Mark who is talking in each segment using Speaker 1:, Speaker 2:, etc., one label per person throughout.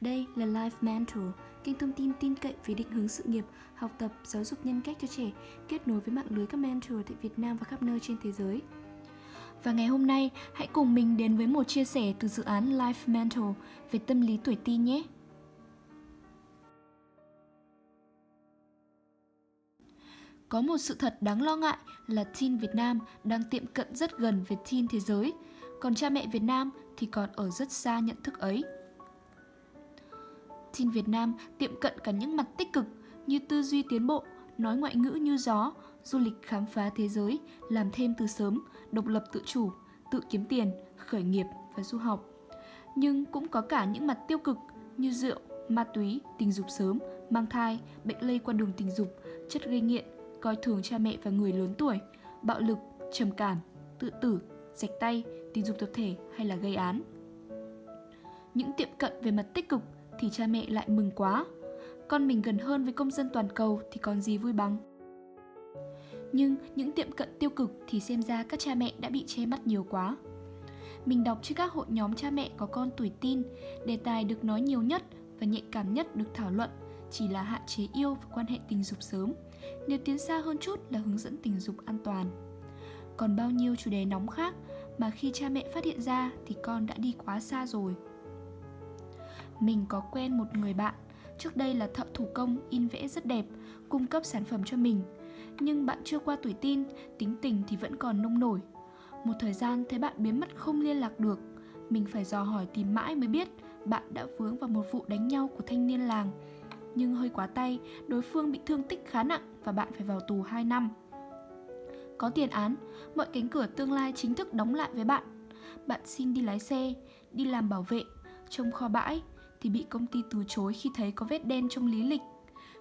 Speaker 1: Đây là Life Mentor, kênh thông tin tin cậy về định hướng sự nghiệp, học tập, giáo dục nhân cách cho trẻ, kết nối với mạng lưới các mentor tại Việt Nam và khắp nơi trên thế giới. Và ngày hôm nay, hãy cùng mình đến với một chia sẻ từ dự án Life Mentor về tâm lý tuổi teen nhé. Có một sự thật đáng lo ngại là teen Việt Nam đang tiệm cận rất gần với teen thế giới, còn cha mẹ Việt Nam thì còn ở rất xa nhận thức ấy. Teen Việt Nam tiệm cận cả những mặt tích cực như tư duy tiến bộ, nói ngoại ngữ như gió, du lịch khám phá thế giới, làm thêm từ sớm, độc lập tự chủ, tự kiếm tiền, khởi nghiệp và du học. Nhưng cũng có cả những mặt tiêu cực như rượu, ma túy, tình dục sớm, mang thai, bệnh lây qua đường tình dục, chất gây nghiện, coi thường cha mẹ và người lớn tuổi, bạo lực, trầm cảm, tự tử, rạch tay, tình dục tập thể hay là gây án. Những tiệm cận về mặt tích cực thì cha mẹ lại mừng quá. Con mình gần hơn với công dân toàn cầu thì còn gì vui bằng. Nhưng những tiệm cận tiêu cực thì xem ra các cha mẹ đã bị che mắt nhiều quá. Mình đọc trên các hội nhóm cha mẹ có con tuổi tin, đề tài được nói nhiều nhất và nhạy cảm nhất được thảo luận chỉ là hạn chế yêu và quan hệ tình dục sớm. Nếu tiến xa hơn chút là hướng dẫn tình dục an toàn. Còn bao nhiêu chủ đề nóng khác mà khi cha mẹ phát hiện ra thì con đã đi quá xa rồi. Mình có quen một người bạn, trước đây là thợ thủ công in vẽ rất đẹp, cung cấp sản phẩm cho mình. Nhưng bạn chưa qua tuổi tin, tính tình thì vẫn còn nông nổi. Một thời gian thấy bạn biến mất không liên lạc được, mình phải dò hỏi tìm mãi mới biết bạn đã vướng vào một vụ đánh nhau của thanh niên làng. Nhưng hơi quá tay, đối phương bị thương tích khá nặng và bạn phải vào tù 2 năm. Có tiền án, mọi cánh cửa tương lai chính thức đóng lại với bạn. Bạn xin đi lái xe, đi làm bảo vệ, trông kho bãi, thì bị công ty từ chối khi thấy có vết đen trong lý lịch.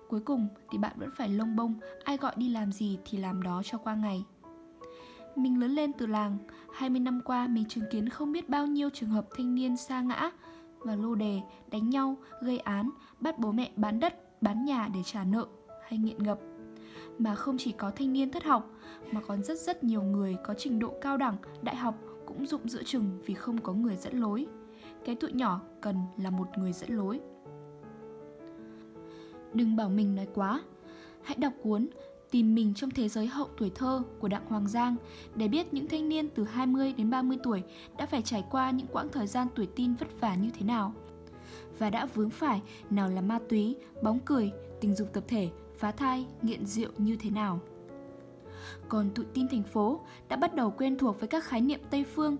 Speaker 1: Cuối cùng thì bạn vẫn phải lông bông, ai gọi đi làm gì thì làm đó cho qua ngày. Mình lớn lên từ làng, 20 năm qua mình chứng kiến không biết bao nhiêu trường hợp thanh niên xa ngã và lô đề, đánh nhau, gây án, bắt bố mẹ bán đất, bán nhà để trả nợ hay nghiện ngập. Mà không chỉ có thanh niên thất học mà còn rất rất nhiều người có trình độ cao đẳng, đại học cũng dụng giữa chừng vì không có người dẫn lối cái tụi nhỏ cần là một người dẫn lối đừng bảo mình nói quá hãy đọc cuốn Tìm mình trong thế giới hậu tuổi thơ của Đặng Hoàng Giang để biết những thanh niên từ 20 đến 30 tuổi đã phải trải qua những quãng thời gian tuổi tin vất vả như thế nào và đã vướng phải nào là ma túy, bóng cười, tình dục tập thể, phá thai, nghiện rượu như thế nào. Còn tụi tin thành phố đã bắt đầu quen thuộc với các khái niệm Tây phương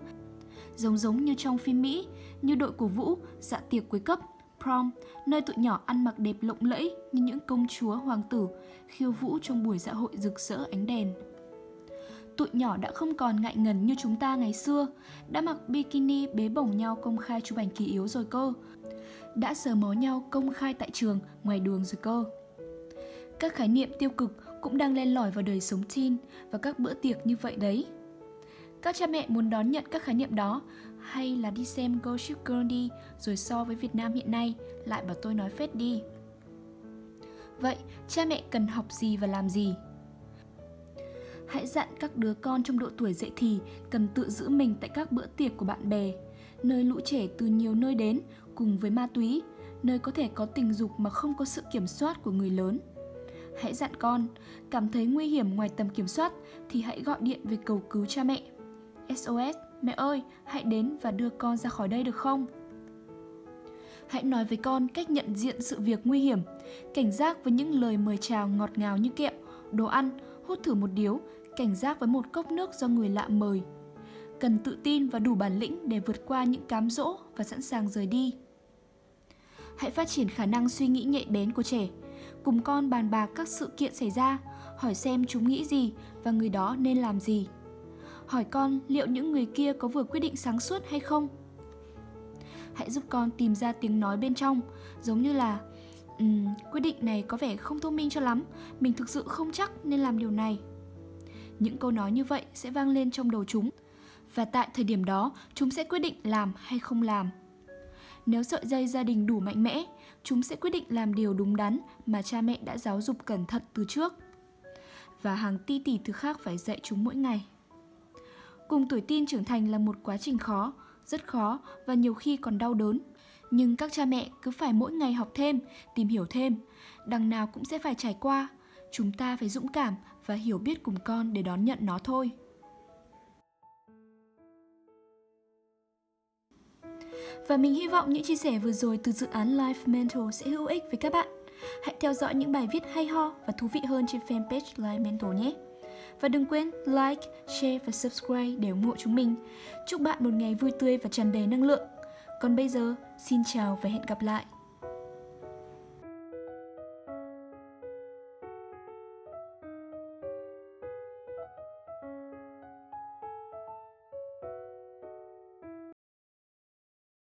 Speaker 1: giống giống như trong phim Mỹ, như đội cổ vũ, dạ tiệc cuối cấp, prom, nơi tụi nhỏ ăn mặc đẹp lộng lẫy như những công chúa hoàng tử, khiêu vũ trong buổi dạ hội rực rỡ ánh đèn. Tụi nhỏ đã không còn ngại ngần như chúng ta ngày xưa, đã mặc bikini bế bổng nhau công khai chụp ảnh kỳ yếu rồi cơ. Đã sờ mó nhau công khai tại trường, ngoài đường rồi cơ. Các khái niệm tiêu cực cũng đang len lỏi vào đời sống teen và các bữa tiệc như vậy đấy. Các cha mẹ muốn đón nhận các khái niệm đó hay là đi xem Gossip Girl đi rồi so với Việt Nam hiện nay lại bảo tôi nói phết đi. Vậy cha mẹ cần học gì và làm gì? Hãy dặn các đứa con trong độ tuổi dậy thì cần tự giữ mình tại các bữa tiệc của bạn bè, nơi lũ trẻ từ nhiều nơi đến cùng với ma túy, nơi có thể có tình dục mà không có sự kiểm soát của người lớn. Hãy dặn con, cảm thấy nguy hiểm ngoài tầm kiểm soát thì hãy gọi điện về cầu cứu cha mẹ. SOS, mẹ ơi, hãy đến và đưa con ra khỏi đây được không? Hãy nói với con cách nhận diện sự việc nguy hiểm, cảnh giác với những lời mời chào ngọt ngào như kẹo, đồ ăn, hút thử một điếu, cảnh giác với một cốc nước do người lạ mời. Cần tự tin và đủ bản lĩnh để vượt qua những cám dỗ và sẵn sàng rời đi. Hãy phát triển khả năng suy nghĩ nhạy bén của trẻ. Cùng con bàn bạc các sự kiện xảy ra, hỏi xem chúng nghĩ gì và người đó nên làm gì hỏi con liệu những người kia có vừa quyết định sáng suốt hay không? Hãy giúp con tìm ra tiếng nói bên trong. Giống như là um, quyết định này có vẻ không thông minh cho lắm. Mình thực sự không chắc nên làm điều này. Những câu nói như vậy sẽ vang lên trong đầu chúng. Và tại thời điểm đó chúng sẽ quyết định làm hay không làm. Nếu sợi dây gia đình đủ mạnh mẽ chúng sẽ quyết định làm điều đúng đắn mà cha mẹ đã giáo dục cẩn thận từ trước. Và hàng ti tỷ thứ khác phải dạy chúng mỗi ngày. Cùng tuổi tin trưởng thành là một quá trình khó, rất khó và nhiều khi còn đau đớn. Nhưng các cha mẹ cứ phải mỗi ngày học thêm, tìm hiểu thêm, đằng nào cũng sẽ phải trải qua. Chúng ta phải dũng cảm và hiểu biết cùng con để đón nhận nó thôi. Và mình hy vọng những chia sẻ vừa rồi từ dự án Life Mental sẽ hữu ích với các bạn. Hãy theo dõi những bài viết hay ho và thú vị hơn trên fanpage Life Mental nhé. Và đừng quên like, share và subscribe để ủng hộ chúng mình. Chúc bạn một ngày vui tươi và tràn đầy năng lượng. Còn bây giờ, xin chào và hẹn gặp lại.